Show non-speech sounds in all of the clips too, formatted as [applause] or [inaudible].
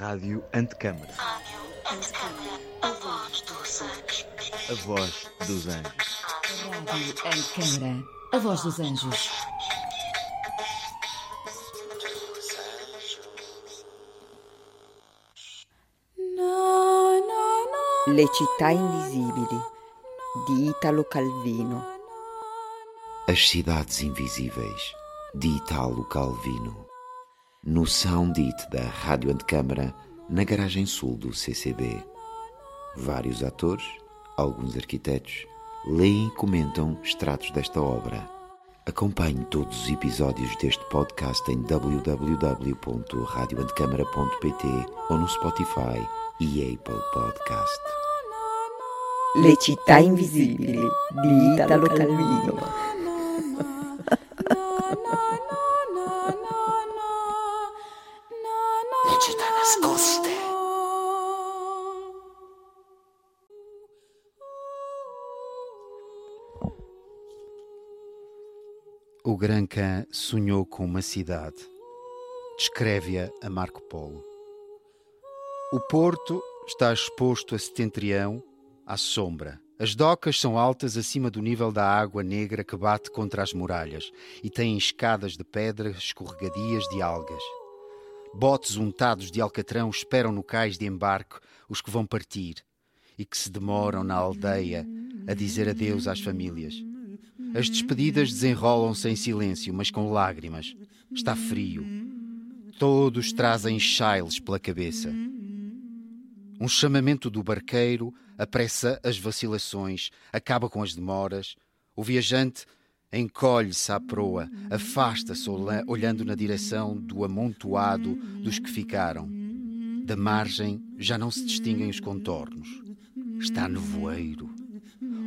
Rádio Antecâmara. A voz dos anjos. A voz dos anjos. Rádio Antecâmara. A voz dos anjos. Le città invisibili di Italo Calvino. As Cidades Invisíveis, de Italo Calvino. No Soundit da Rádio Antecâmara, na garagem sul do CCB. Vários atores, alguns arquitetos, leem e comentam extratos desta obra. Acompanhe todos os episódios deste podcast em www.radioantecâmara.pt ou no Spotify e Apple Podcast. Le città invisibili di Italo Calvino. [laughs] Gran Khan sonhou com uma cidade. Descreve-a a Marco Polo. O porto está exposto a setentrião, à sombra. As docas são altas acima do nível da água negra que bate contra as muralhas e têm escadas de pedra escorregadias de algas. Botes untados de alcatrão esperam no cais de embarque os que vão partir e que se demoram na aldeia a dizer adeus às famílias. As despedidas desenrolam-se em silêncio, mas com lágrimas. Está frio. Todos trazem chailes pela cabeça. Um chamamento do barqueiro apressa as vacilações, acaba com as demoras. O viajante encolhe-se à proa, afasta-se olha- olhando na direção do amontoado dos que ficaram. Da margem já não se distinguem os contornos. Está nevoeiro.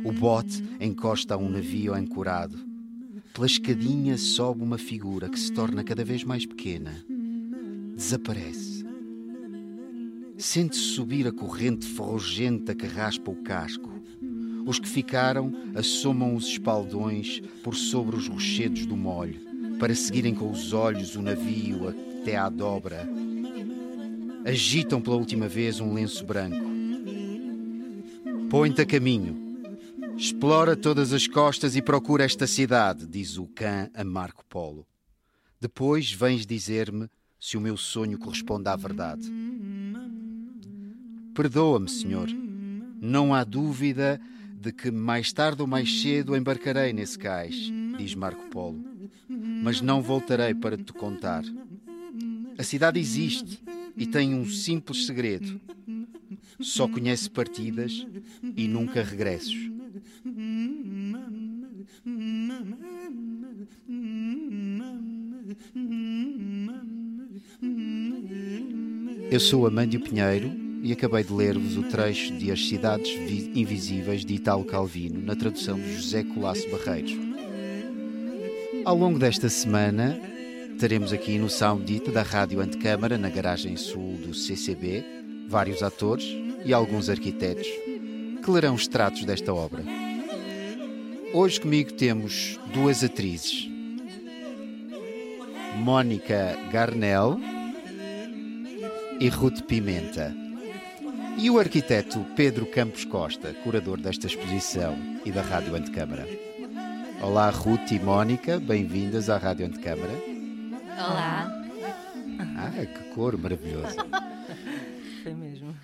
O bote encosta a um navio ancorado. Pela escadinha sobe uma figura que se torna cada vez mais pequena. Desaparece. Sente-se subir a corrente ferrugenta que raspa o casco. Os que ficaram assomam os espaldões por sobre os rochedos do molho, para seguirem com os olhos o navio até à dobra. Agitam pela última vez um lenço branco. Põe-te a caminho. Explora todas as costas e procura esta cidade, diz o cã a Marco Polo. Depois vens dizer-me se o meu sonho corresponde à verdade. Perdoa-me, senhor. Não há dúvida de que mais tarde ou mais cedo embarcarei nesse cais, diz Marco Polo. Mas não voltarei para te contar. A cidade existe e tem um simples segredo. Só conhece partidas e nunca regressos. Eu sou Amândio Pinheiro e acabei de ler-vos o trecho de As Cidades Vi- Invisíveis de Italo Calvino, na tradução de José Colasso Barreiros. Ao longo desta semana, teremos aqui no Soundit da Rádio Antecâmara, na garagem sul do CCB, vários atores e alguns arquitetos que lerão extratos desta obra. Hoje comigo temos duas atrizes. Mónica Garnel e Ruth Pimenta. E o arquiteto Pedro Campos Costa, curador desta exposição e da Rádio Antecâmara. Olá, Ruth e Mónica, bem-vindas à Rádio Antecâmara. Olá. Ah, que cor maravilhoso. [laughs] Foi mesmo.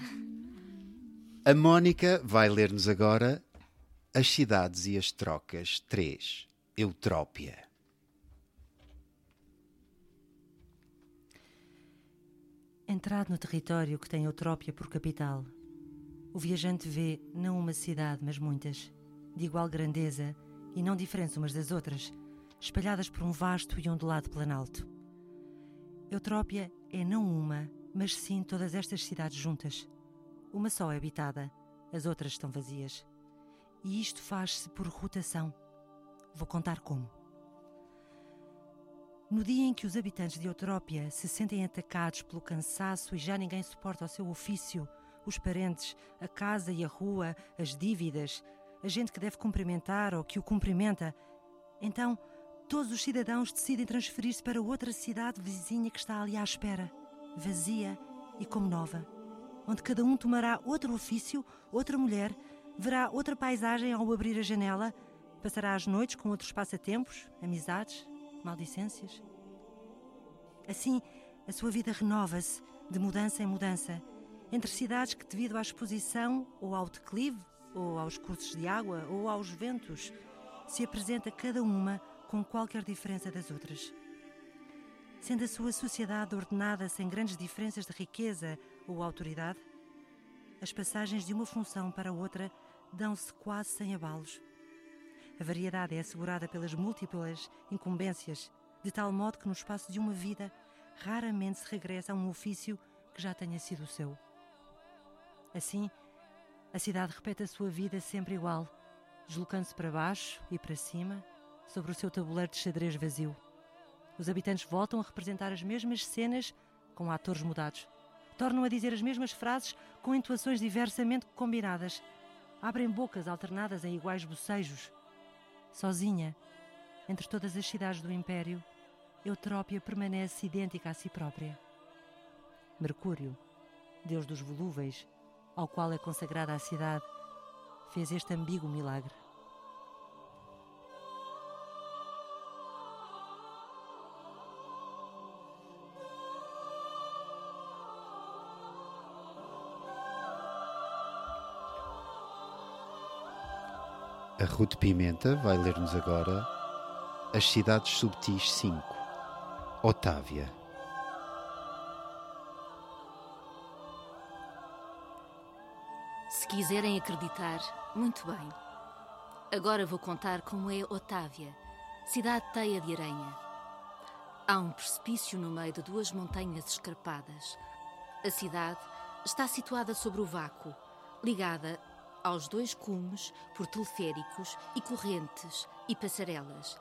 A Mónica vai ler-nos agora As Cidades e as Trocas 3, Eutrópia. Entrado no território que tem Eutrópia por capital, o viajante vê não uma cidade, mas muitas, de igual grandeza e não diferentes umas das outras, espalhadas por um vasto e ondulado planalto. Eutrópia é não uma, mas sim todas estas cidades juntas. Uma só é habitada, as outras estão vazias. E isto faz-se por rotação. Vou contar como. No dia em que os habitantes de Eutrópia se sentem atacados pelo cansaço e já ninguém suporta o seu ofício, os parentes, a casa e a rua, as dívidas, a gente que deve cumprimentar ou que o cumprimenta, então todos os cidadãos decidem transferir-se para outra cidade vizinha que está ali à espera, vazia e como nova, onde cada um tomará outro ofício, outra mulher, verá outra paisagem ao abrir a janela, passará as noites com outros passatempos, amizades, maldicências. Assim, a sua vida renova-se de mudança em mudança, entre cidades que, devido à exposição ou ao declive, ou aos cursos de água, ou aos ventos, se apresenta cada uma com qualquer diferença das outras. Sendo a sua sociedade ordenada sem grandes diferenças de riqueza ou autoridade, as passagens de uma função para outra dão-se quase sem abalos. A variedade é assegurada pelas múltiplas incumbências, de tal modo que no espaço de uma vida raramente se regressa a um ofício que já tenha sido seu. Assim, a cidade repete a sua vida sempre igual, deslocando-se para baixo e para cima, sobre o seu tabuleiro de xadrez vazio. Os habitantes voltam a representar as mesmas cenas com atores mudados. Tornam a dizer as mesmas frases com entoações diversamente combinadas. Abrem bocas alternadas em iguais bocejos. Sozinha, entre todas as cidades do Império, Eutrópia permanece idêntica a si própria. Mercúrio, deus dos volúveis, ao qual é consagrada a cidade, fez este ambíguo milagre. Ruth Pimenta vai ler-nos agora As Cidades Subtis 5, Otávia. Se quiserem acreditar, muito bem. Agora vou contar como é Otávia, cidade teia de aranha. Há um precipício no meio de duas montanhas escarpadas. A cidade está situada sobre o vácuo, ligada aos dois cumes por teleféricos e correntes e passarelas.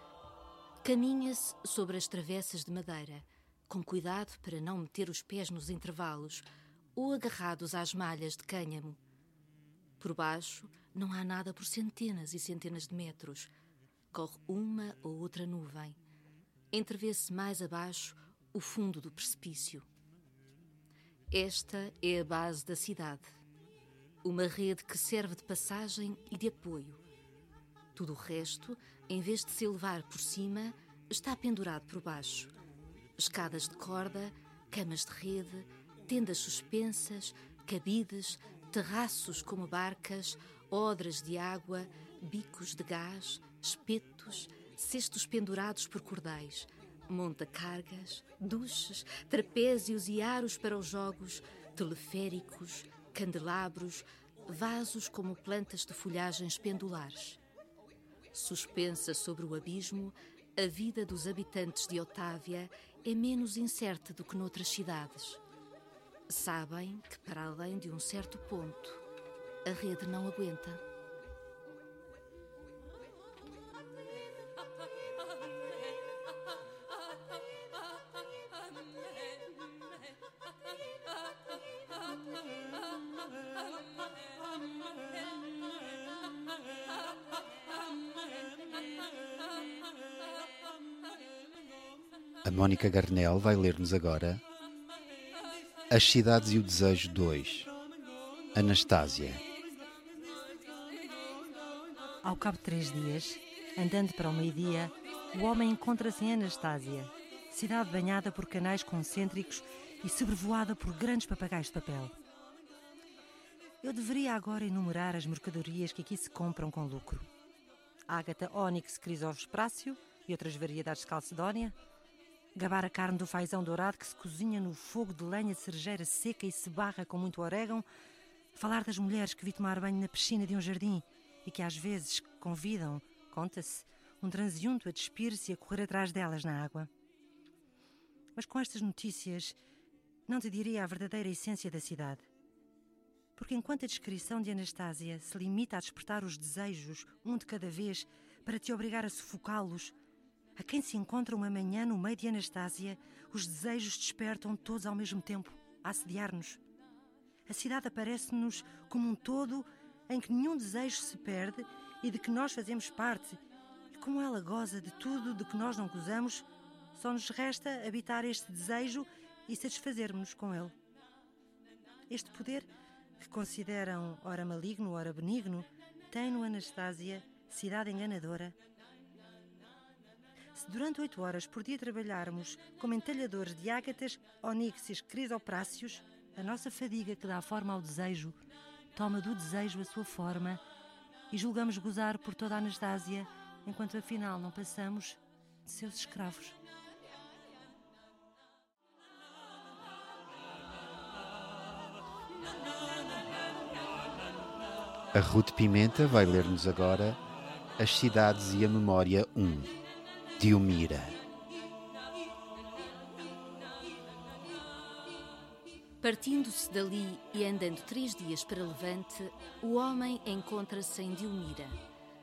Caminha-se sobre as travessas de madeira, com cuidado para não meter os pés nos intervalos ou agarrados às malhas de cânhamo. Por baixo não há nada por centenas e centenas de metros. Corre uma ou outra nuvem. Entrevê-se mais abaixo o fundo do precipício. Esta é a base da cidade. Uma rede que serve de passagem e de apoio. Tudo o resto, em vez de se elevar por cima, está pendurado por baixo. Escadas de corda, camas de rede, tendas suspensas, cabides, terraços como barcas, odras de água, bicos de gás, espetos, cestos pendurados por cordéis, monta-cargas, duches, trapézios e aros para os jogos, teleféricos, candelabros, vasos como plantas de folhagens pendulares. Suspensa sobre o abismo, a vida dos habitantes de Otávia é menos incerta do que noutras cidades. Sabem que, para além de um certo ponto, a rede não aguenta. A Mónica Garnel vai ler-nos agora As Cidades e o Desejo 2, Anastásia. Ao cabo de três dias, andando para o meio-dia, o homem encontra-se em Anastásia, cidade banhada por canais concêntricos e sobrevoada por grandes papagaios de papel. Eu deveria agora enumerar as mercadorias que aqui se compram com lucro. Ágata, ónix, crisóvos prácio e outras variedades de calcedónia. Gabar a carne do fazão dourado que se cozinha no fogo de lenha de cerejeira seca e se barra com muito orégão. Falar das mulheres que vi tomar banho na piscina de um jardim e que às vezes convidam, conta-se, um transeunto a despir-se e a correr atrás delas na água. Mas com estas notícias, não te diria a verdadeira essência da cidade. Porque enquanto a descrição de Anastásia se limita a despertar os desejos, um de cada vez, para te obrigar a sufocá-los, a quem se encontra uma manhã no meio de Anastásia, os desejos despertam todos ao mesmo tempo, a assediar-nos. A cidade aparece-nos como um todo em que nenhum desejo se perde e de que nós fazemos parte. E como ela goza de tudo de que nós não gozamos, só nos resta habitar este desejo e satisfazermos-nos com ele. Este poder, que consideram ora maligno, ora benigno, tem no Anastásia, cidade enganadora. Durante oito horas por dia trabalharmos como entalhadores de ágatas, oníxes, crisopráceos, a nossa fadiga que dá forma ao desejo toma do desejo a sua forma e julgamos gozar por toda a Anastásia, enquanto afinal não passamos de seus escravos. A Ruth Pimenta vai ler-nos agora As Cidades e a Memória 1, de Umira. Partindo-se dali e andando três dias para Levante, o homem encontra-se em Dilmira,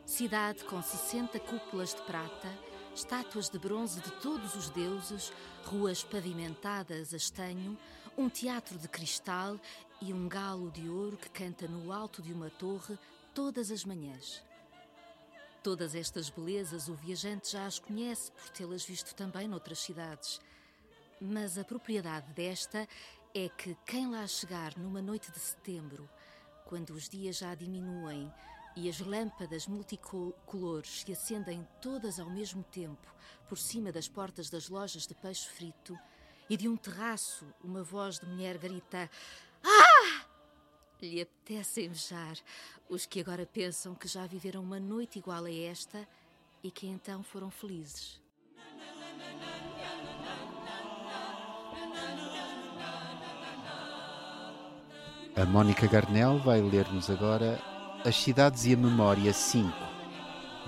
cidade com 60 cúpulas de prata, estátuas de bronze de todos os deuses, ruas pavimentadas a estanho, um teatro de cristal e um galo de ouro que canta no alto de uma torre todas as manhãs. Todas estas belezas o viajante já as conhece por tê-las visto também noutras cidades. Mas a propriedade desta é que quem lá chegar numa noite de setembro, quando os dias já diminuem e as lâmpadas multicolores se acendem todas ao mesmo tempo por cima das portas das lojas de peixe frito, e de um terraço uma voz de mulher grita! Lhe apetece invejar os que agora pensam que já viveram uma noite igual a esta e que então foram felizes. A Mónica Garnel vai ler-nos agora As Cidades e a Memória 5,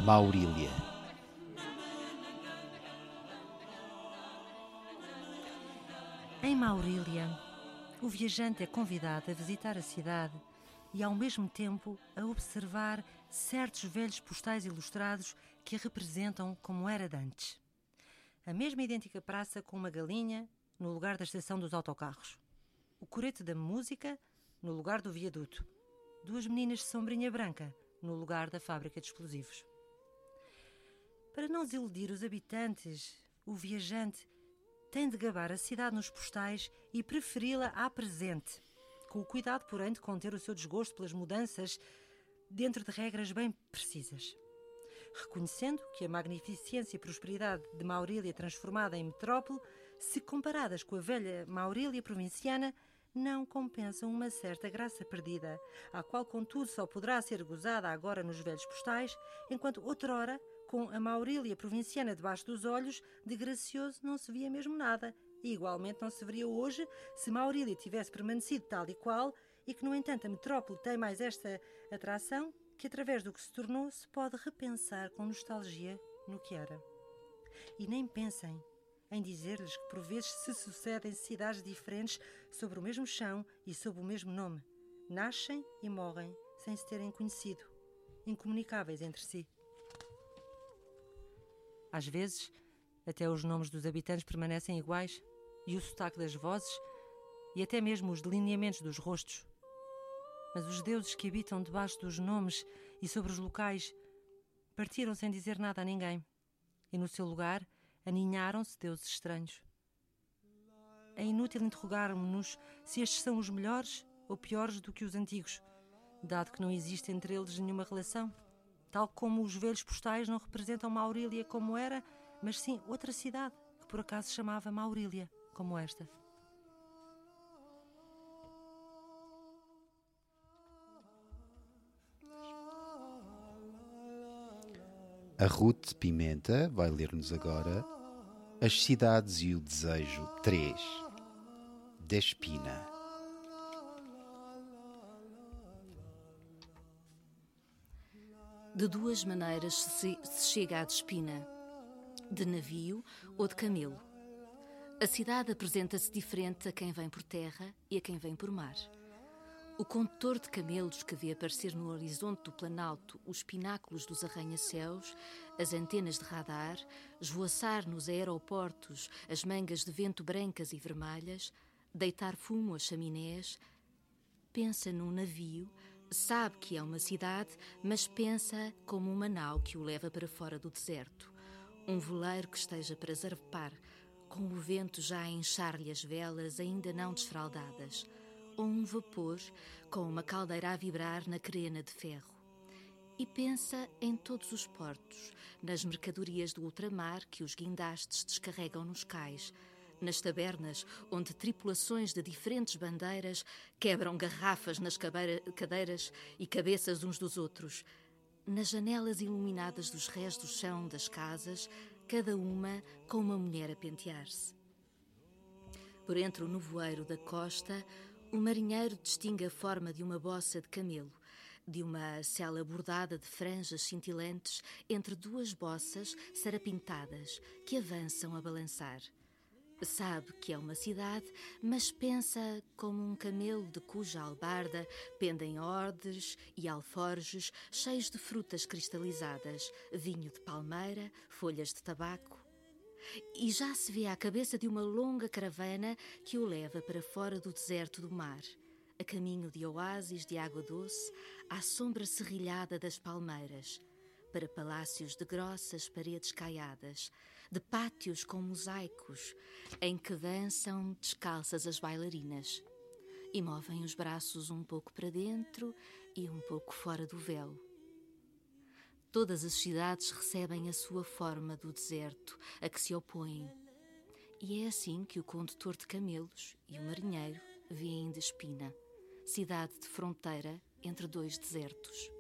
Maurília. Em Maurília, o viajante é convidado a visitar a cidade e, ao mesmo tempo, a observar certos velhos postais ilustrados que a representam como era de antes. A mesma idêntica praça com uma galinha no lugar da estação dos autocarros. O corete da música no lugar do viaduto. Duas meninas de sombrinha branca no lugar da fábrica de explosivos. Para não desiludir os habitantes, o viajante tem de gabar a cidade nos postais e preferi-la à presente, com o cuidado, porém, de conter o seu desgosto pelas mudanças dentro de regras bem precisas. Reconhecendo que a magnificência e prosperidade de Maurília transformada em metrópole, se comparadas com a velha Maurília provinciana, não compensam uma certa graça perdida, a qual, contudo, só poderá ser gozada agora nos velhos postais, enquanto outrora com a Maurília provinciana debaixo dos olhos, de gracioso não se via mesmo nada, e igualmente não se veria hoje se Maurília tivesse permanecido tal e qual, e que, no entanto, a metrópole tem mais esta atração, que através do que se tornou se pode repensar com nostalgia no que era. E nem pensem em dizer-lhes que por vezes se sucedem cidades diferentes sobre o mesmo chão e sob o mesmo nome. Nascem e morrem sem se terem conhecido, incomunicáveis entre si. Às vezes, até os nomes dos habitantes permanecem iguais, e o sotaque das vozes, e até mesmo os delineamentos dos rostos. Mas os deuses que habitam debaixo dos nomes e sobre os locais partiram sem dizer nada a ninguém, e no seu lugar aninharam-se deuses estranhos. É inútil interrogarmos-nos se estes são os melhores ou piores do que os antigos, dado que não existe entre eles nenhuma relação tal como os velhos postais não representam Maurília como era, mas sim outra cidade que por acaso se chamava Maurília, como esta. A Ruth Pimenta vai ler-nos agora As Cidades e o Desejo 3, Despina. De duas maneiras se, chega à Despina: de navio ou de camelo. A cidade apresenta-se diferente a quem vem por terra e a quem vem por mar. O condutor de camelos que vê aparecer no horizonte do planalto os pináculos dos arranha-céus, as antenas de radar, esvoaçar nos aeroportos as mangas de vento brancas e vermelhas, deitar fumo às chaminés, pensa num navio Sabe que é uma cidade, mas pensa como uma nau que o leva para fora do deserto. Um veleiro que esteja para zarpar, com o vento já a inchar-lhe as velas ainda não desfraldadas. ou um vapor com uma caldeira a vibrar na crena de ferro. E pensa em todos os portos, nas mercadorias do ultramar que os guindastes descarregam nos cais, nas tabernas onde tripulações de diferentes bandeiras quebram garrafas nas cadeiras e cabeças uns dos outros, nas janelas iluminadas dos rés do chão das casas, cada uma com uma mulher a pentear-se. Por entre o nevoeiro da costa, o marinheiro distingue a forma de uma bossa de camelo, de uma cela bordada de franjas cintilantes entre duas bossas sarapintadas que avançam a balançar. Sabe que é uma cidade, mas pensa como um camelo de cuja albarda pendem ordes e alforjes cheios de frutas cristalizadas, vinho de palmeira, folhas de tabaco. E já se vê à cabeça de uma longa caravana que o leva para fora do deserto do mar, a caminho de oásis de água doce, à sombra serrilhada das palmeiras, para palácios de grossas paredes caiadas, de pátios com mosaicos, em que dançam descalças as bailarinas e movem os braços um pouco para dentro e um pouco fora do véu. Todas as cidades recebem a sua forma do deserto a que se opõem. E é assim que o condutor de camelos e o marinheiro vêm de Espina, cidade de fronteira entre dois desertos.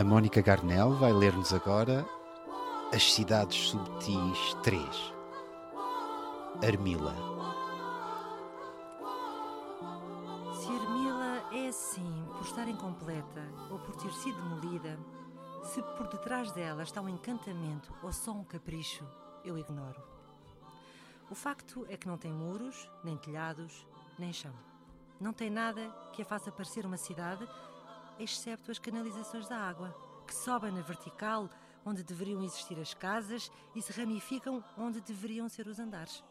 A Mónica Garnel vai ler-nos agora As Cidades Subtis 3. Armila. Se Armila é assim por estar incompleta ou por ter sido demolida, se por detrás dela está um encantamento ou só um capricho, eu ignoro. O facto é que não tem muros, nem telhados, nem chão. Não tem nada que a faça parecer uma cidade excepto as canalizações da água, que sobem na vertical onde deveriam existir as casas e se ramificam onde deveriam ser os andares.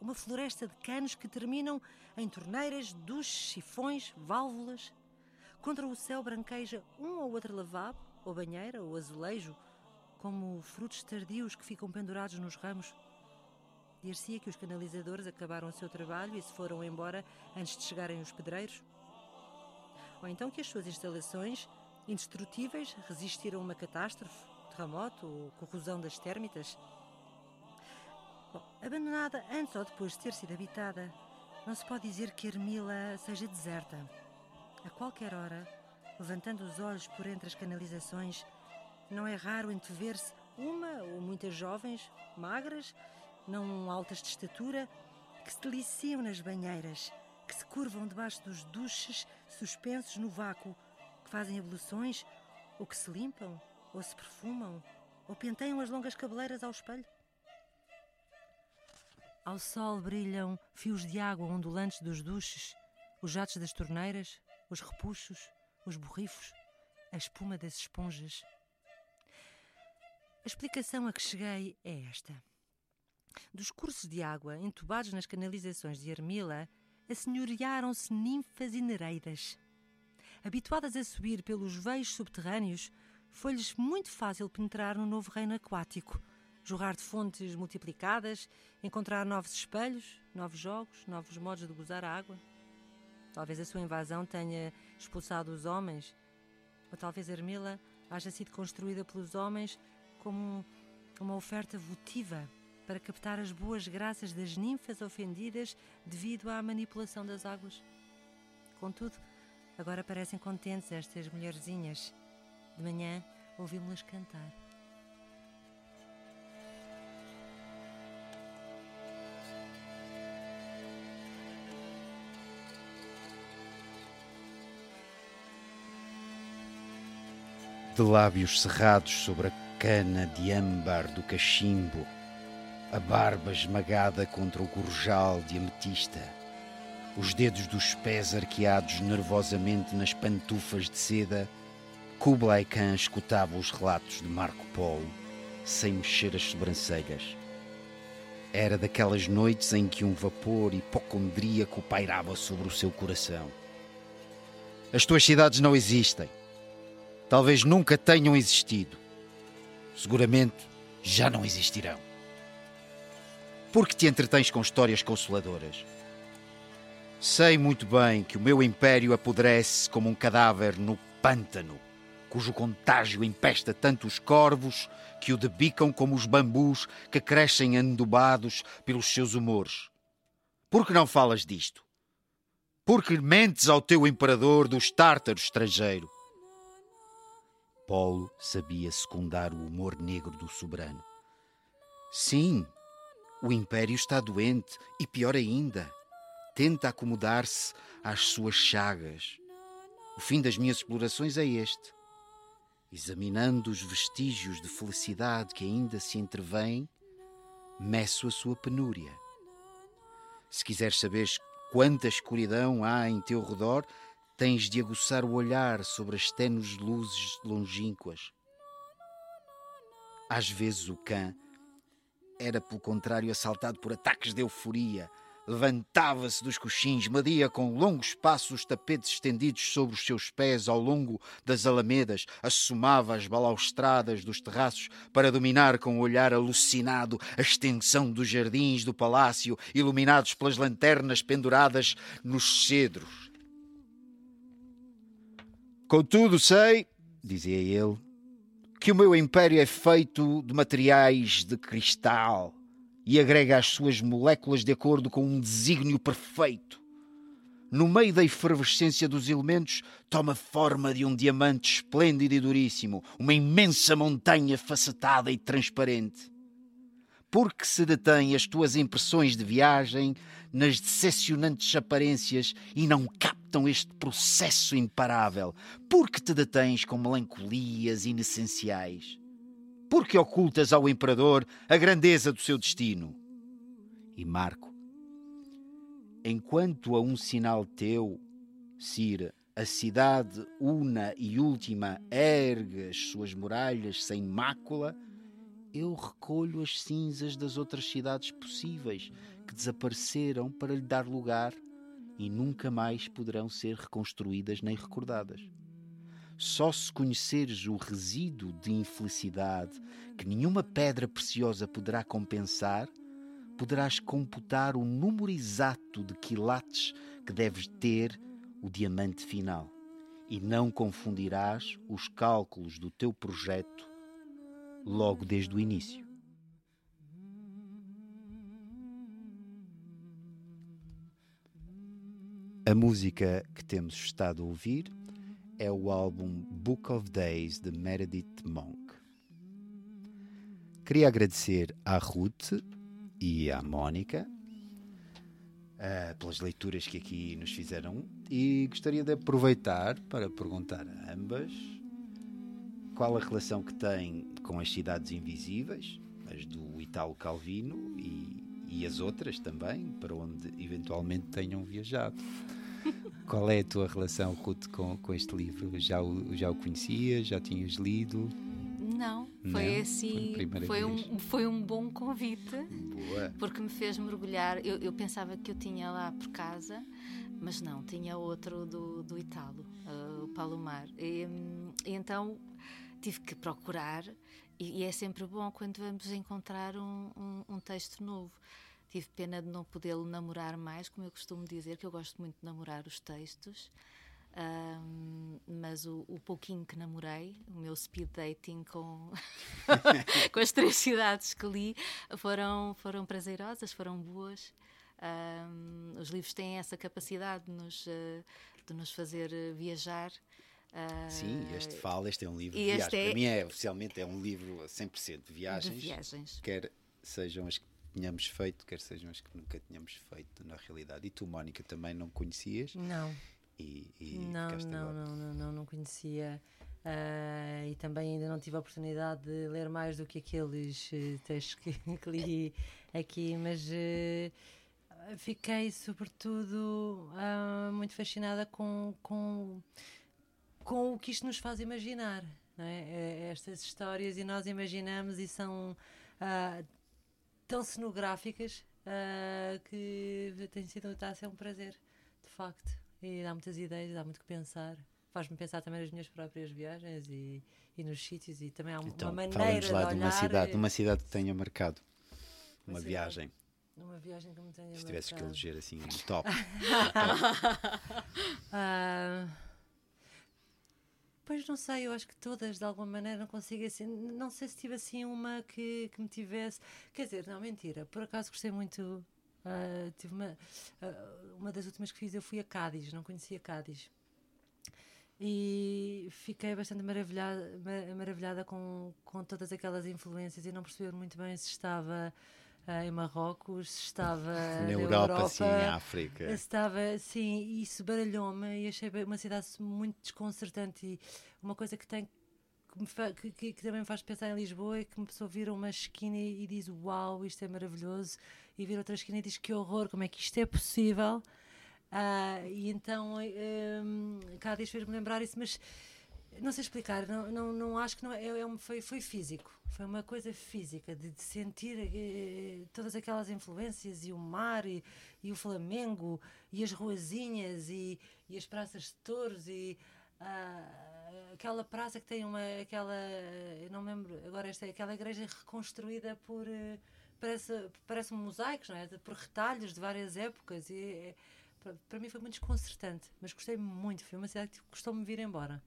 Uma floresta de canos que terminam em torneiras, duches, sifões, válvulas. Contra o céu branqueja um ou outro lavabo, ou banheira, ou azulejo, como frutos tardios que ficam pendurados nos ramos. Dir-se-ia que os canalizadores acabaram o seu trabalho e se foram embora antes de chegarem os pedreiros ou então que as suas instalações indestrutíveis resistiram a uma catástrofe, terremoto ou corrosão das térmitas. Bom, abandonada antes ou depois de ter sido habitada, não se pode dizer que Ermila seja deserta. A qualquer hora, levantando os olhos por entre as canalizações, não é raro entrever-se uma ou muitas jovens, magras, não altas de estatura, que se deliciam nas banheiras que se curvam debaixo dos duches suspensos no vácuo, que fazem evoluções, ou que se limpam, ou se perfumam, ou penteiam as longas cabeleiras ao espelho. Ao sol brilham fios de água ondulantes dos duches, os jatos das torneiras, os repuxos, os borrifos, a espuma das esponjas. A explicação a que cheguei é esta. Dos cursos de água entubados nas canalizações de Armila, assenhorearam-se ninfas e nereidas. Habituadas a subir pelos veios subterrâneos, foi-lhes muito fácil penetrar no novo reino aquático, jorrar de fontes multiplicadas, encontrar novos espelhos, novos jogos, novos modos de gozar a água. Talvez a sua invasão tenha expulsado os homens, ou talvez Ermila haja sido construída pelos homens como uma oferta votiva para captar as boas graças das ninfas ofendidas devido à manipulação das águas. Contudo, agora parecem contentes estas mulherzinhas. De manhã ouvimos-las cantar. De lábios cerrados sobre a cana de âmbar do cachimbo, a barba esmagada contra o gorjal de ametista, os dedos dos pés arqueados nervosamente nas pantufas de seda, Kublai Khan escutava os relatos de Marco Polo sem mexer as sobrancelhas. Era daquelas noites em que um vapor hipocondríaco pairava sobre o seu coração. As tuas cidades não existem. Talvez nunca tenham existido. Seguramente já não existirão. Por que te entretens com histórias consoladoras? Sei muito bem que o meu império apodrece como um cadáver no pântano, cujo contágio empesta tanto os corvos que o debicam como os bambus que crescem andobados pelos seus humores. Por que não falas disto? Porque mentes ao teu imperador dos tártaros estrangeiro? Paulo sabia secundar o humor negro do soberano. Sim, o império está doente e, pior ainda, tenta acomodar-se às suas chagas. O fim das minhas explorações é este. Examinando os vestígios de felicidade que ainda se entrevêm, meço a sua penúria. Se quiseres saber quanta escuridão há em teu redor, tens de aguçar o olhar sobre as tenues luzes longínquas. Às vezes o cã era, pelo contrário, assaltado por ataques de euforia. Levantava-se dos coxins, media com longos passos os tapetes estendidos sobre os seus pés ao longo das alamedas, assomava as balaustradas dos terraços para dominar com o olhar alucinado a extensão dos jardins do palácio, iluminados pelas lanternas penduradas nos cedros. Contudo, sei, dizia ele, que o meu império é feito de materiais de cristal e agrega as suas moléculas de acordo com um desígnio perfeito. No meio da efervescência dos elementos, toma forma de um diamante esplêndido e duríssimo, uma imensa montanha facetada e transparente. Porque se detém as tuas impressões de viagem nas decepcionantes aparências e não captam este processo imparável? Porque te detens com melancolias inessenciais? Porque ocultas ao imperador a grandeza do seu destino? E Marco, enquanto a um sinal teu, Cira, a cidade una e última ergue as suas muralhas sem mácula, eu recolho as cinzas das outras cidades possíveis que desapareceram para lhe dar lugar e nunca mais poderão ser reconstruídas nem recordadas. Só se conheceres o resíduo de infelicidade que nenhuma pedra preciosa poderá compensar, poderás computar o número exato de quilates que deves ter o diamante final. E não confundirás os cálculos do teu projeto logo desde o início. A música que temos estado a ouvir é o álbum Book of Days de Meredith Monk. Queria agradecer à Ruth e à Mónica uh, pelas leituras que aqui nos fizeram e gostaria de aproveitar para perguntar a ambas qual a relação que tem com as cidades invisíveis, as do Italo Calvino e, e as outras também, para onde eventualmente tenham viajado. Qual é a tua relação, Ruth, com, com este livro? Já o, já o conhecias? Já tinhas lido? Não, foi Não? assim. Foi, foi um, foi um bom convite. Boa. Porque me fez mergulhar. Eu, eu, pensava que eu tinha lá por casa, mas não, tinha outro do, do Italo, uh, o Palomar. E, e, então tive que procurar, e, e, é sempre bom quando vamos encontrar um, um, um texto novo. Tive pena de não podê-lo namorar mais, como eu costumo dizer, que eu gosto muito de namorar os textos. Um, mas o, o, pouquinho que namorei, o meu speed dating com, [laughs] com as três cidades que li, foram, foram prazerosas, foram boas. Um, os livros têm essa capacidade de nos, uh, de nos fazer viajar. Uh, Sim, este fala, este é um livro de viagens. É... Para mim, é, oficialmente, é um livro 100% de viagens. De viagens. Quer sejam as que tínhamos feito, quer sejam as que nunca tínhamos feito na realidade. E tu, Mónica, também não conhecias? Não. E, e não, não, não, não, não, não, conhecia. Ah, e também ainda não tive a oportunidade de ler mais do que aqueles eh, textos que, [laughs] que li aqui, mas eh, fiquei sobretudo ah, muito fascinada com, com, com o que isto nos faz imaginar. é? Eh, Estas histórias e nós imaginamos e são ah, tão cenográficas ah, que tem sido está a ser um prazer, de facto. E dá muitas ideias, dá muito que pensar. Faz-me pensar também nas minhas próprias viagens e, e nos sítios e também há uma Então, maneira fala-nos lá de de uma cidade, eh, de uma cidade que tenha marcado. Uma Uma cidade. viagem. Uma viagem que me tenha Se tivesses que eleger assim um top. [laughs] [laughs] Ah, pois não sei, eu acho que todas de alguma maneira não consigo assim. Não sei se tive assim uma que, que me tivesse. Quer dizer, não, mentira. Por acaso gostei muito. ah, tive uma, ah, uma das últimas que fiz, eu fui a Cádiz, não conhecia Cádiz. E fiquei bastante maravilhada, ma- maravilhada com, com todas aquelas influências e não perceber muito bem se estava em Marrocos, estava [laughs] Na na Europa, sim, em África. Estava, sim, e isso baralhou-me e achei uma cidade muito desconcertante e uma coisa que tem que, que- que- também me faz pensar em Lisboa é que uma pessoa vira uma esquina e, e diz uau, isto é maravilhoso. E vira outra esquina e diz que horror, como é que isto é possível? Ah, e então um, Cádiz fez-me lembrar isso, mas não sei explicar, não, não, não acho que não é, é um- foi, foi físico, foi uma coisa física, de, de sentir eh, todas aquelas influências e o mar e, e o Flamengo e as ruazinhas e, e as praças de touros e ah, aquela praça que tem uma, aquela, eu não me lembro, agora esta é aquela igreja reconstruída por, eh, parece, parece mosaicos, não é? Por retalhos de várias épocas e é- para, para mim foi muito desconcertante, mas gostei muito, foi uma cidade que custou-me vir embora.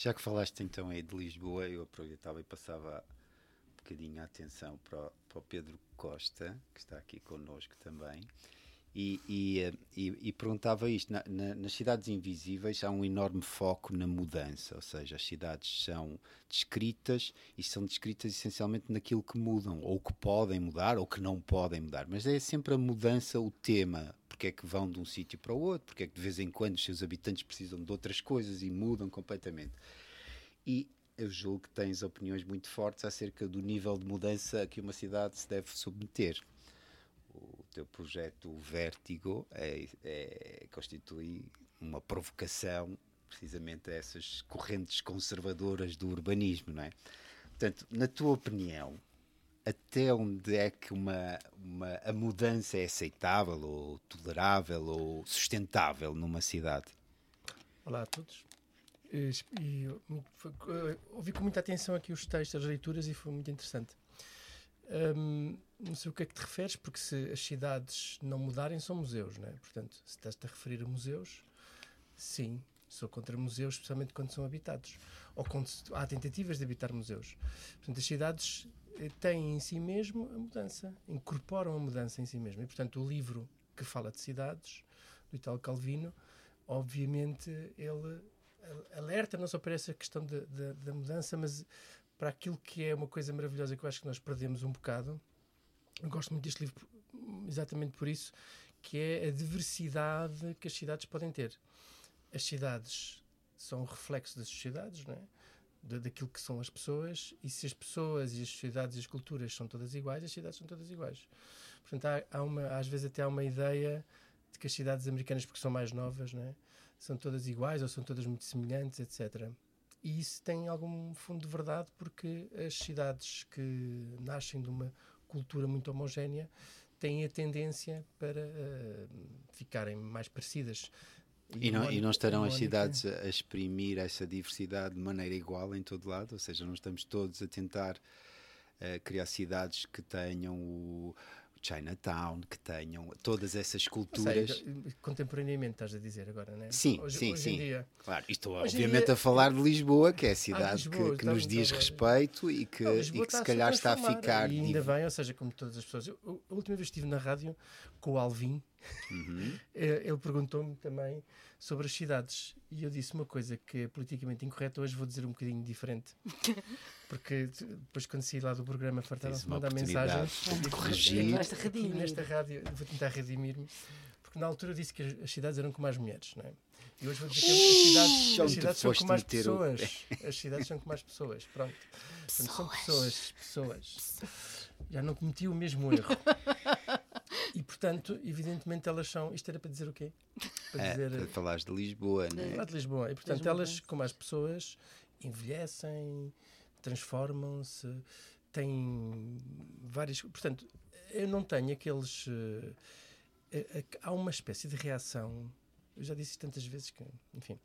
Já que falaste então aí de Lisboa, eu aproveitava e passava um bocadinho a atenção para o, para o Pedro Costa, que está aqui connosco também, e, e, eh, e- e perguntava isto: na- na- nas cidades invisíveis há um enorme foco na mudança, ou seja, as cidades são descritas e são descritas essencialmente naquilo que mudam, ou que podem mudar, ou que não podem mudar, mas é sempre a mudança o tema. Porque é que vão de um sítio para o outro, porque é que de vez em quando os seus habitantes precisam de outras coisas e mudam completamente. E eu julgo que tens opiniões muito fortes acerca do nível de mudança a que uma cidade se deve submeter. O teu projeto o Vértigo é, é- constitui uma provocação precisamente a essas correntes conservadoras do urbanismo, não é? Portanto, na tua opinião, até onde é que uma, uma, a mudança é aceitável ou tolerável ou sustentável numa cidade? Olá a todos. Foi- eh, ouvi com muita atenção aqui os textos, as leituras e foi muito interessante. Hum, não sei o que é que te referes, porque se as cidades não mudarem, são museus, não é? Portanto, se estás-te a referir a museus, sim, sou contra museus, especialmente quando são habitados. Ou quando há tentativas de habitar museus. Portanto, as cidades têm em si mesmo a mudança, incorporam a mudança em si mesmo. E, portanto, o livro que fala de cidades, do Italo Calvino, obviamente ele alerta não só para essa questão da- da- da mudança, mas para aquilo que é uma coisa maravilhosa que eu acho que nós perdemos um bocado. Eu gosto muito deste livro exatamente por isso, que é a diversidade que as cidades podem ter. As cidades são um reflexo das sociedades, não é? Da- daquilo que são as pessoas, e se as pessoas e as sociedades e as culturas são todas iguais, as cidades são todas iguais. Portanto, há, há uma, às vezes até há uma ideia de que as cidades americanas, porque são mais novas, não é? são todas iguais ou são todas muito semelhantes, etc. E isso tem algum fundo de verdade porque as cidades que nascem de uma cultura muito homogénea têm a tendência para eh, ficarem mais parecidas. E não, e não estarão as cidades a a exprimir essa diversidade de maneira igual em todo lado? Ou seja, não estamos todos a tentar eh, criar cidades que tenham o Chinatown, que tenham todas essas culturas. contemporaneamente estás a dizer agora, não é? Sim, hoje, sim, hoje sim. Em dia, Claro, estou Hoje obviamente dia- a falar de Lisboa, que é a cidade Lisboa, que, que nos estamos diz respeito e que, Não, e que se a calhar está a ficar. E ainda bem, ou seja, como todas as pessoas. Eu, eu- a última vez que estive na rádio com o Alvin, Uhum. [laughs] eh, ele perguntou-me também sobre as cidades. E eu disse uma coisa que é politicamente incorreta, hoje vou dizer um bocadinho diferente. [laughs] Porque depois, quando saí lá do programa, fartaram-se de mandar mensagens. de corrigir. Redimir. nesta rádio, vou tentar redimir-me. Porque na altura eu disse que as, cidades eram como as mulheres, não é? E hoje vou dizer que as cidades, as cidades são como as pessoas. As cidades são como as pessoas. Pronto. Portanto, são pessoas, pessoas. Já não cometi o mesmo erro. E portanto, evidentemente, elas são. Isto era para dizer o quê? Para É, dizer. para falares de Lisboa, né? Lá de Lisboa. E portanto, elas, como as pessoas, envelhecem, transformam-se, têm várias. Portanto, eu não tenho aqueles. eh, eh, eh, há uma espécie de reação. Eu já disse tantas vezes que, enfim,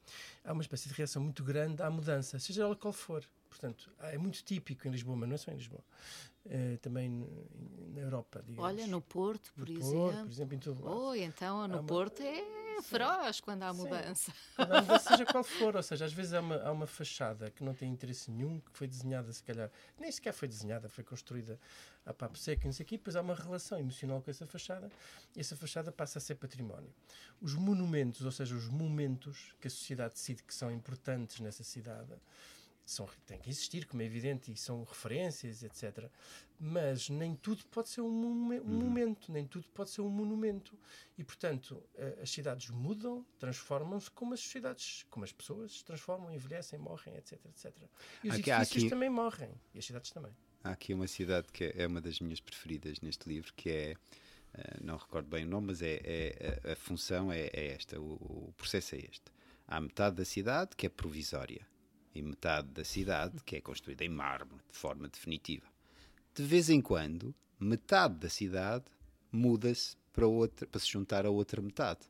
há uma espécie de reação muito grande à mudança, seja ela qual for. Portanto, é muito típico em Lisboa, mas não é só em Lisboa. Eh, também na Europa, digamos. Olha, no Porto, por No exemplo. Porto, por exemplo, em todo lado. Oh, então no uma- Porto é feroz quando há mudança. Não, mas seja qual for, ou seja, às vezes há uma, há uma fachada que não tem interesse nenhum, que foi desenhada, se calhar, nem sequer foi desenhada, foi construída a papo seco, não sei o quê, depois há uma relação emocional com essa fachada, e essa fachada passa a ser património. Os monumentos, ou seja, os momentos que a sociedade decide que são importantes nessa cidade, são, têm que existir, como é evidente, e são referências, etc. Mas nem tudo pode ser um, um momento, nem tudo pode ser um monumento. E, portanto, as cidades mudam, transformam-se como as sociedades, como as pessoas se transformam, envelhecem, morrem, etc, etc. E os Aqui- edifícios aqui- também morrem, e as cidades também. Há aqui uma cidade que é uma das minhas preferidas neste livro, que é, eh, não recordo bem o nome, mas é, é- a, a função é, é esta, o, o processo é este. Há metade da cidade que é provisória e metade da cidade que é construída em mármore, de forma definitiva. De vez em quando, metade da cidade muda-se para, para se juntar a outra metade.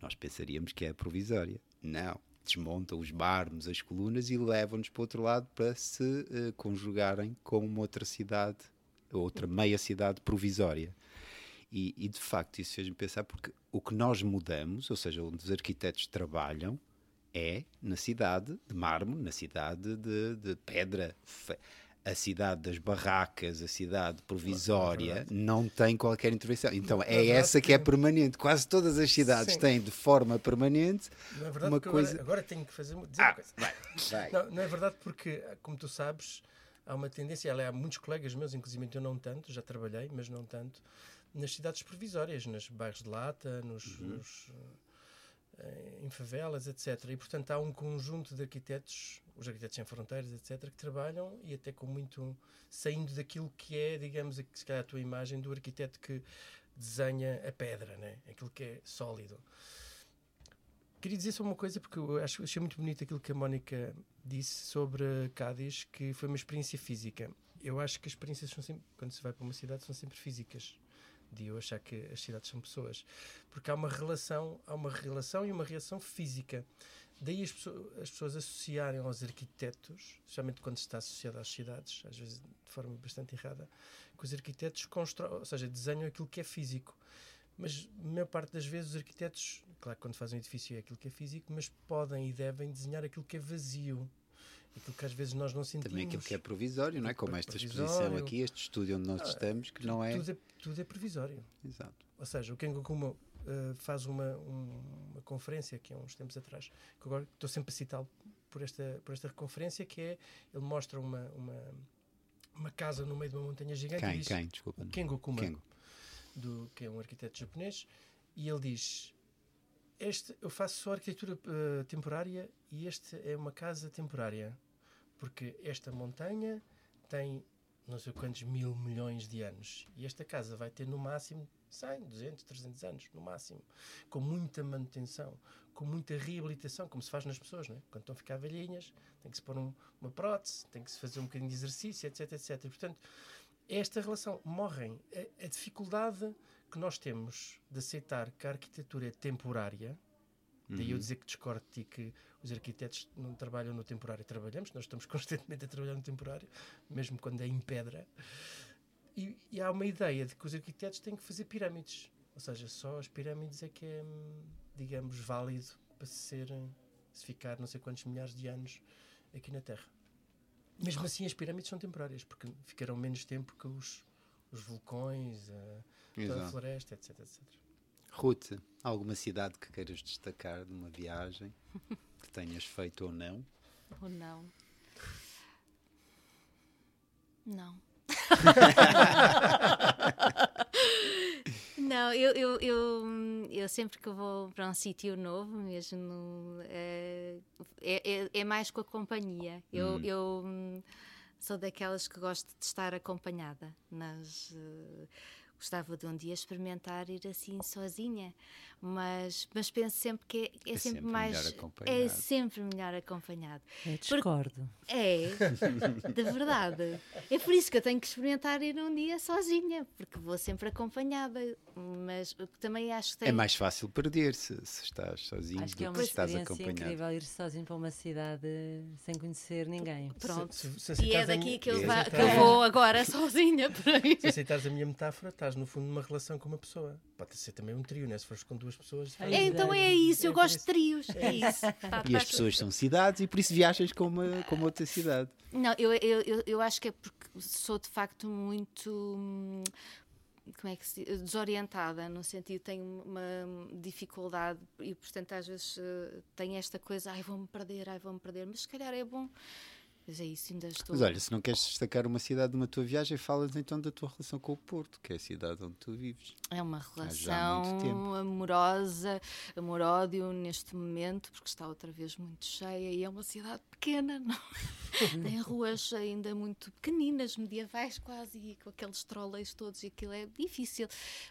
Nós pensaríamos que é provisória. Não. Desmontam os mármores, as colunas e levam-nos para o outro lado para se eh, conjugarem com uma outra cidade, outra meia cidade provisória. E, e, de facto isso fez-me pensar porque o que nós mudamos, ou seja, onde os arquitetos trabalham, é na cidade de mármore, na cidade de, de pedra. A cidade das barracas, a cidade provisória, não tem qualquer intervenção. Então é verdade essa que é permanente. Quase todas as cidades Sim. têm de forma permanente Não é verdade uma coisa. agora, agora tenho que fazer, dizer Ah, uma coisa. vai. Não, não é verdade porque, como tu sabes, há uma tendência, ela, há muitos colegas meus, inclusive eu não tanto, já trabalhei, mas não tanto, nas cidades provisórias, nos bairros de lata, nos, nos, eh, em favelas, etc. E, portanto, há um conjunto de arquitetos, os arquitetos sem fronteiras, etc., que trabalham e até com muito, saindo daquilo que é, digamos, se calhar a tua imagem do arquiteto que desenha a pedra, né? aquilo que é sólido. Queria dizer só uma coisa, porque eu acho, achei muito bonito aquilo que a Mónica disse sobre Cádiz, que foi uma experiência física. Eu acho que as experiências são sempre, quando se vai para uma cidade, são sempre físicas. De eu achar que as cidades são pessoas. Porque há uma relação, há uma relação e uma reação física. Daí as pessoas, as pessoas associarem aos arquitetos, especialmente quando está associado às cidades, às vezes de forma bastante errada, que os arquitetos constroem, ou seja, desenham aquilo que é físico. Mas a maior parte das vezes os arquitetos, claro que quando fazem um edifício é aquilo que é físico, mas podem e devem desenhar aquilo que é vazio. Aquilo que às vezes nós não sentimos. Também aquilo que é provisório, não é? Como esta exposição aqui, este estúdio onde nós Ah, estamos, que não é. Tudo é, tudo é provisório. Exato. Ou seja, o Kengo Kuma eh, faz uma, um- uma conferência que há uns tempos atrás, que agora estou sempre a citá-lo por esta, por esta conferência, que é, ele mostra uma, uma, uma casa no meio de uma montanha gigante Quem? diz, Quem? Desculpa. o Kengo Kuma, Kengo. do, que é um arquiteto japonês, e ele diz, este, eu faço só arquitetura eh, temporária e esta é uma casa temporária, porque esta montanha tem não sei quantos mil milhões de anos. E esta casa vai ter no máximo 100, 200, 300 anos, no máximo. Com muita manutenção, com muita reabilitação, como se faz nas pessoas, não é? Quando estão a ficar velhinhas, tem que se pôr um- uma prótese, tem que se fazer um bocadinho de exercício, etc, etc. Portanto, esta relação. Morrem. A, a dificuldade que nós temos de aceitar que a arquitetura é temporária, daí eu dizer que discordo de ti que os arquitetos não trabalham no temporário. Trabalhamos, nós estamos [laughs] constantemente a trabalhar no temporário, mesmo quando é em pedra. E, e há uma ideia de que os arquitetos têm que fazer pirâmides. Ou seja, só as pirâmides é que é, hum, digamos, válido para se ser, se ficar não sei quantos milhares de anos aqui na Terra. Mesmo assim, as pirâmides são temporárias, porque ficarão menos tempo que os, os vulcões, a, toda a floresta, etc, etc. Ruth, alguma cidade que queiras destacar de uma viagem que tenhas feito ou não? Ou não? Não. [laughs] não, eu, eu, eu, eu sempre que vou para um sítio novo, mesmo é, é, é mais com a companhia. Eu, Hum. eu sou daquelas que gosto de estar acompanhada, mas eh, gostava de um dia experimentar ir assim sozinha, mas, mas penso sempre que é, é É sempre, sempre mais melhor é acompanhado. sempre melhor acompanhado. Eu discordo. É, de verdade. É por isso que eu tenho que experimentar ir um dia sozinha, porque vou sempre acompanhada. Mas o que também acho que tem. É mais fácil perder-se se estás sozinho Acho que é do uma que se estás experiência acompanhado. incrível ir sozinho para uma cidade sem conhecer ninguém. Pronto. Se- se- se e é daqui minha- que eu, vá- que eu vou agora [laughs] sozinha por aí. Se aceitares a minha metáfora, estás no fundo numa relação com uma pessoa. Pode ser também um trio, né? Se fores com duas pessoas. É, então é isso, eu É gosto de trios. É [laughs] isso. E as pessoas são cidades e por isso viajas com uma, com uma outra cidade. Não, eu, eu, eu, eu acho que é porque sou de facto muito. hum, Como é que se diz? Desorientada, no sentido, tenho uma dificuldade e, portanto, às vezes eh, tenho esta coisa, ai, vou-me perder, ai, vou-me perder, mas se calhar é bom. Mas é isso, ainda estou. Mas olha, se não queres destacar uma cidade numa tua viagem, falas então da tua relação com o Porto, que é a cidade onde tu vives. É uma relação amorosa, amor-ódio neste momento, porque está outra vez muito cheia e é uma cidade pequena, não? [laughs] tem ruas ainda muito pequeninas, medievais quase, e com aqueles trolleys todos, e aquilo é difícil.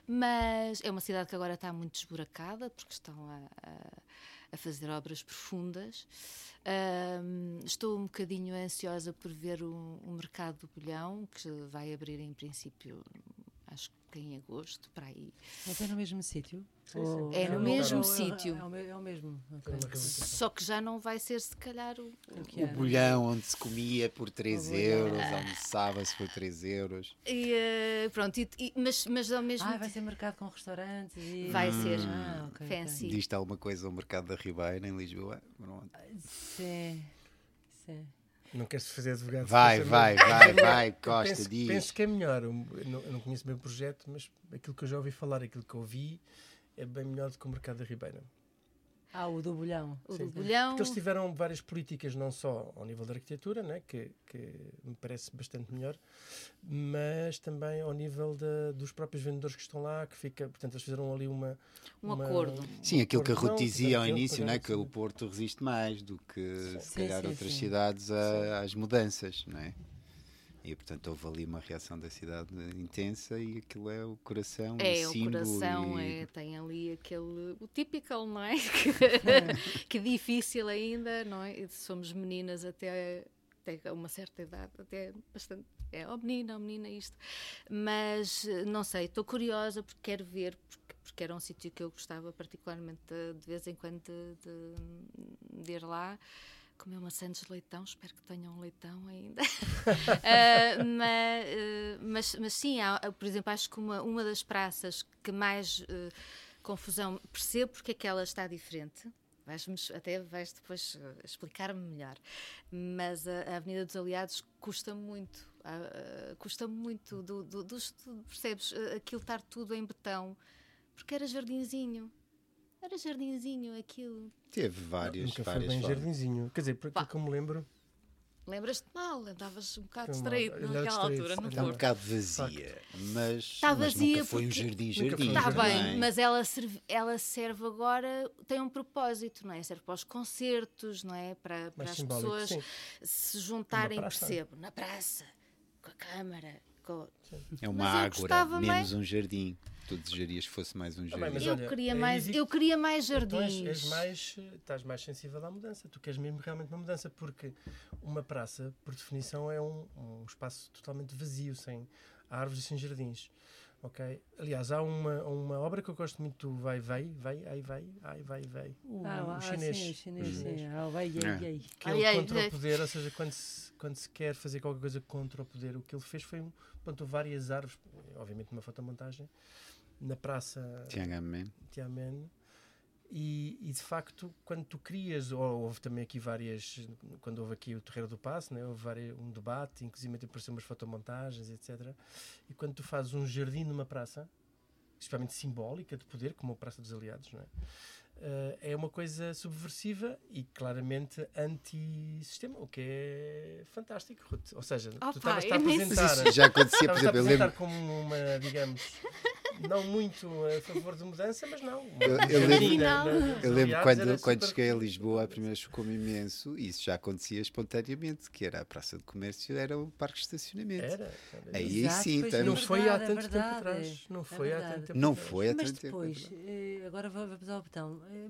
Mas é uma cidade que agora está muito esburacada, porque estão a, a, a fazer obras profundas. Ahm, estou um bocadinho ansiosa por ver o, o mercado do bolhão, que vai abrir em princípio, acho que em agosto, para aí. Mas é no mesmo sítio? Ou- sim. É no mesmo sítio. É, o é o mesmo. reabilitação. Só que já não vai ser, se calhar, o. O O bolhão onde se comia por 3 O bolhão. euros, almoçava-se por 3 euros. E, eh, pronto, e- e- mas, mas ao mesmo Ah, vai ser mercado com restaurantes e... Vai ser. Ah, ok, ok. Fancy. Diz-te alguma coisa ao mercado da Ribeira em Lisboa? Pronto. Sim, sim. Não queres fazer advogado? Vai, vai, vai, vai, Costa, penso, diz. penso que é melhor. Eu não, eu não conheço bem o projeto, mas aquilo que eu já ouvi falar, aquilo que eu vi, é bem melhor do que o Mercado da Ribeira. Ah, o do bolhão. O Sim. do bolhão. Porque eles tiveram várias políticas, não só ao nível da arquitetura, né, que, que me parece bastante melhor, mas também ao nível da- dos próprios vendedores que estão lá, que fica, portanto, eles fizeram ali uma... Um uma- acordo. Sim, aquilo que a Ruth dizia ao início, pagar não é? que o Porto resiste mais do que se Sim, calhar sim, outras sim. cidades a- às mudanças, não é? E portanto houve ali uma reação da cidade intensa e aquilo é o coração, É, o o coração e- é, tem ali aquele. O típico, não é? [laughs] que, que difícil ainda, não é? Somos meninas até, até uma certa idade, até bastante. É, oh menina, oh menina, isto. Mas não sei, estou curiosa porque quero ver, porque, porque era um sítio que eu gostava particularmente de, de vez em quando de, de- de ir lá. Comer uma Santos de leitão, espero que tenham um leitão ainda. [laughs] Ah, mas, eh, mas, mas sim, há, por exemplo, acho que uma, uma das praças que mais eh, confusão percebo porque é que ela está diferente. Vais-me, até vais depois explicar-me melhor. Mas a, a Avenida dos Aliados custa muito. ah, ah, custa muito. Do, do, tu percebes? Aquilo estar tudo em betão. Porque era jardinzinho. Era jardinzinho aquilo. Teve várias, Nunca foi várias bem formas. jardinzinho. Quer dizer, por aquilo Pá. que eu me lembro, Lembras-te mal, andavas um bocado Foi mal. distraído Andava naquela distraído, altura, não. Está um foi? bocado vazia, mas, Está mas vazia nunca foi um porque- jardim, Nunca jardim. foi um Está jardim. bem, mas ela serve, ela serve agora, tem um propósito, não é? Serve para os concertos, não é? Para, para mais as simbólico. pessoas Sim. se juntarem, praça. percebo, na praça, com a câmara. É uma Mas eu ágora, menos um jardim. Tu desejarias que fosse mais um bem, jardim. mas Eu, olha, queria é mais, eu queria mais Tu és, jardins. és mais, estás mais sensível à mudança. Tu queres mesmo realmente uma mudança, porque uma praça, por definição, é um, um espaço totalmente vazio, sem árvores e sem jardins. Ok? Aliás, há uma, uma obra que eu gosto muito do Vai Vai, Vai, Ai Vai, Ai Vai, Vai. O, Ah, o chinês. sim, o chinês, o sim. Ah, o vai, É. que ele ai, contra ai. o poder, ou seja, quando se, quando se quer fazer qualquer coisa contra o poder, o que ele fez foi um, plantou várias árvores, obviamente numa fotomontagem, na praça Tiananmen. Tiamen. E, e, de facto, quando tu crias, ou houve também aqui várias, quando houve aqui o Terreiro do Passo, né, houve várias, um debate, inclusive apareceram umas fotomontagens, etc. E quando tu fazes um jardim numa praça, especialmente simbólica de poder, como a Praça dos Aliados, não é? Eh, é uma coisa subversiva e claramente anti-sistema, o que é fantástico, Ruth. Ou seja, Oh, tu estavas a apresentar. isso já acontecia, por exemplo, eu apresentar lembro. como uma, digamos, não muito a favor de mudança, mas não. Eu, eu lembro, na- eu lembro quando, quando super- cheguei a Lisboa, a primeira chocou-me imenso, e isso já acontecia espontaneamente, que era a Praça de Comércio, era o parque de estacionamento. Era. era. Aí Exato, sim, pois estamos- Não foi há verdade, é tanto tempo verdade, atrás. Não é foi há tanto tempo Não atrás. foi há Mas tanto tempo. é depois, eh, agora va- vamos ao botão, eh,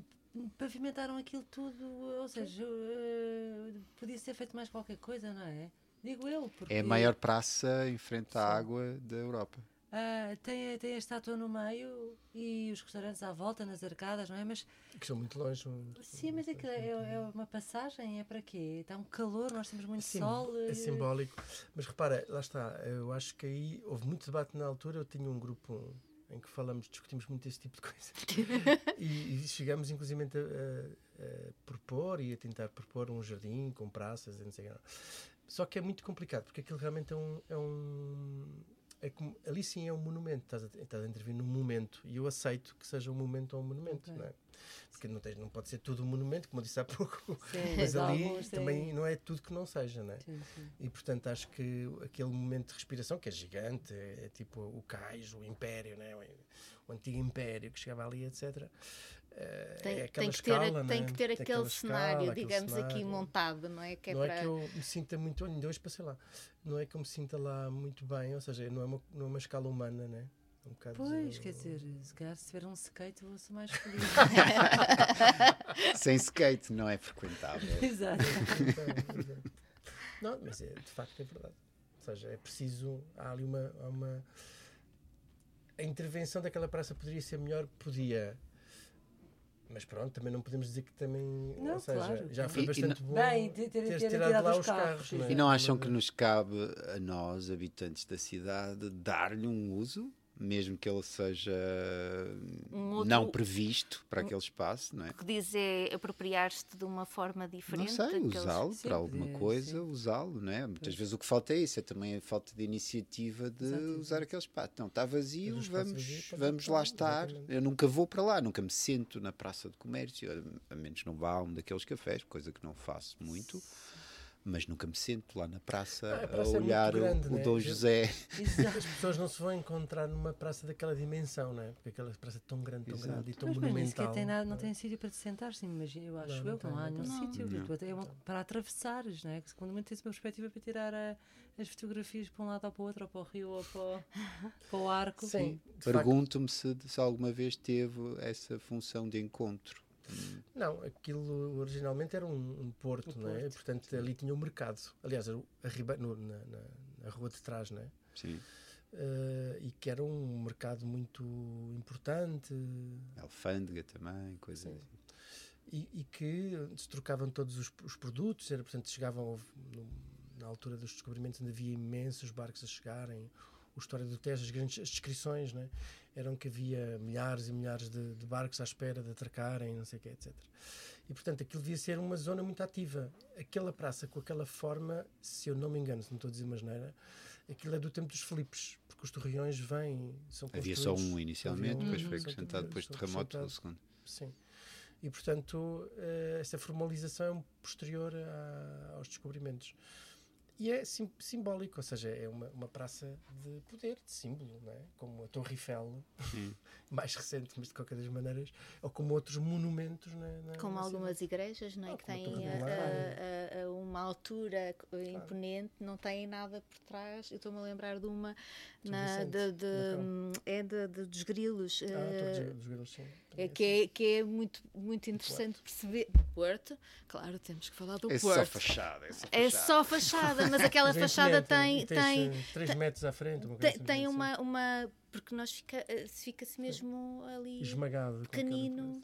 pavimentaram aquilo tudo, ou seja, eh, podia ser feito mais qualquer coisa, não é? Digo eu, porque É a maior praça em frente à água da Europa. Ah, tem, tem a estátua no meio e os restaurantes à volta, nas arcadas, não é? Mas Que são muito longe. sim, mas aquilo é, é uma passagem, é para quê? Está um calor, nós temos muito Sim, sol. é eh, simbólico. Mas repara, lá está, eu acho que aí houve muito debate na altura. Eu tinha um grupo em que falamos, discutimos muito esse tipo de coisa. [laughs] e, e chegamos, inclusive, a, a- a propor e a tentar propor um jardim com praças e não sei o que. Só que é muito complicado, porque aquilo realmente é um. É um é como- ali sim é um monumento, estás a, estás a intervir num momento e eu aceito que seja um momento ou um monumento, Ok. não é? Porque não, tens, não pode ser tudo um monumento, como eu disse há pouco, Sim, mas ali alguns também não é tudo que não seja, não é? Sim. E portanto acho que aquele momento de respiração, que é gigante, é, é tipo o cais, o império, né? o, o antigo império que chegava ali, etc. eh, Tem, é tem que ter, escala, tem né? que ter Tem aquele cenário, escala, aquele digamos aqui, cenário. montado, não é? Que é não para... é que eu me sinta muito, ainda hoje passei lá, não é que eu me sinta lá muito bem, ou seja, não é uma, não é uma escala humana, né? É um Pois, uh, quer dizer, se calhar se tiver um skate eu sou mais feliz. [laughs] Sem skate não é frequentável. [laughs] Exato. Então, exato. Não, mas é, de facto é verdade. Ou seja, é preciso. Há ali uma, há uma. A intervenção daquela praça poderia ser melhor? Podia. Mas pronto, também não podemos dizer que também. Não, ou seja, claro. já foi E- e bastante bom Bem, ter- ter- teres ter tirado tirado lá os os carros, carros. não é? E não acham que nos cabe a nós, habitantes da cidade, dar-lhe um uso, mesmo que ele seja Um outro- não previsto para aquele espaço, não é? O que diz é apropriar-te de uma forma Não diferente. sei, daqueles- usá-lo Sim, para alguma coisa, sim. usá-lo, não é? Muitas vezes o que falta é isso, é também a falta de iniciativa de Exato, usar aquele espaço. Não, está vazio, vamos, vazio pode vamos lá estar. exatamente. Eu nunca vou para lá, nunca me sento na praça de comércio, a- a menos não vá a um daqueles cafés, coisa que não faço muito. Mas nunca me sento lá na praça Ah, a a, praça é muito olhar o- grande, o, né? Dom Já- José. Exato. [laughs] As pessoas não se vão encontrar numa praça daquela dimensão, não é? Porque aquela praça é tão grande, tão Exato. grande e tão Mas, mas nem sequer monumental. tem, nada, não é? tem sítio para te sentar, sim, imagina, eu acho Não, eu, não que não tem, há nenhum tem. sítio. É uma- para atravessares, não é? Que Quando muito tens uma perspectiva para tirar a- as fotografias para um lado ou para o outro, ou para o rio ou para o, [laughs] para o arco. Sim, Pergunto-me se, se alguma vez teve essa função de encontro. Não, aquilo originalmente era um, um porto, Um não é? porto, Portanto, ali tinha um mercado. Aliás, a riba, no- na, na- na rua de trás, não é? Sim. Eh, e que era um mercado muito importante Alfândega também, coisas Sim. assim. e, e que se trocavam todos os, os produtos. Era, portanto, chegavam no- na altura dos descobrimentos, onde havia imensos barcos a chegarem. O História do Tejo, as grandes as descrições, não é? eram que havia milhares e milhares de, de barcos à espera de atracarem, não sei o que, etc. E, portanto, aquilo devia ser uma zona muito ativa. Aquela praça, com aquela forma, se eu não me engano, se não estou a dizer mais neira, aquilo é do tempo dos Filipes, porque os torreões vêm, são Havia só um inicialmente, um, depois foi acrescentado depois terremoto no segundo. Sim. E, portanto, eh, essa formalização é um posterior a- aos descobrimentos. E é sim- simbólico, ou seja, é uma, uma praça de poder, de símbolo, não é? como a Torre Eiffel, Sim. [laughs] mais recente, mas de qualquer das maneiras, ou como outros monumentos. Na, na, Como na algumas cidade. igrejas, não é? Ah, que têm a- a- a- a uma altura imponente, não têm nada por trás. Eu estou-me a lembrar de uma na, Vicente, de, de- na é de, de- dos grilos. Ah, eh, dos Grilos, sim. é, é que, assim. é, que é muito, muito interessante perceber. Porto, claro, temos que falar do É só Porto. fachada, é só É fachada. só fachada, mas [laughs] aquela é fachada tem, tem, tens, eh, três metros à frente, uma coisa tem, assim, tem assim, uma, uma. Porque nós fica, eh, fica-se mesmo ali esmagado. pequenino.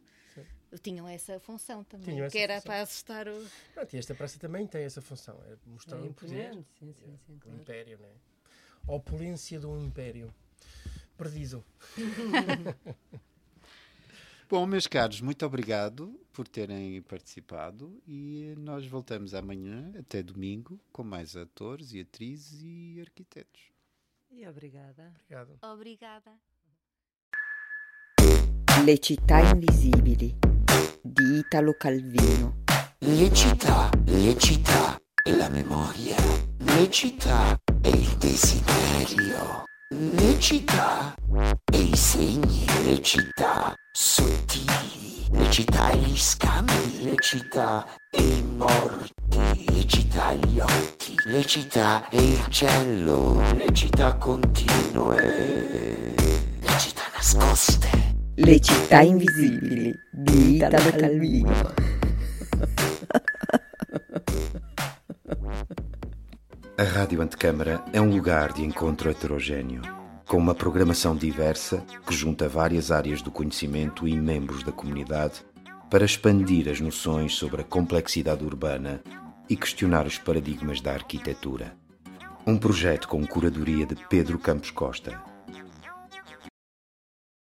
Tinham essa função também, Tinham que era função. para assustar o. Pronto, e esta praça também tem essa função, é mostrar É o poder sim, sim, sim, claro. império, né? A opulência do império. Perdido. [laughs] Bom, meus caros, muito obrigado por terem participado e nós voltamos amanhã, até domingo, com mais atores e atrizes e arquitetos. E obrigada. Obrigado. Obrigada. Le città invisibili di Italo Calvino. Le città, le città, la memoria. Le città e il desiderio. le città e i segni, le città sottili, le città e gli scambi, le città e i morti, le città e gli occhi, le città e il cielo, le città continue, le città nascoste. Le città invisibili di Italo Calvino. [laughs] A Rádio Antecâmara é um lugar de encontro heterogêneo, com uma programação diversa que junta várias áreas do conhecimento e membros da comunidade para expandir as noções sobre a complexidade urbana e questionar os paradigmas da arquitetura. Um projeto com curadoria de Pedro Campos Costa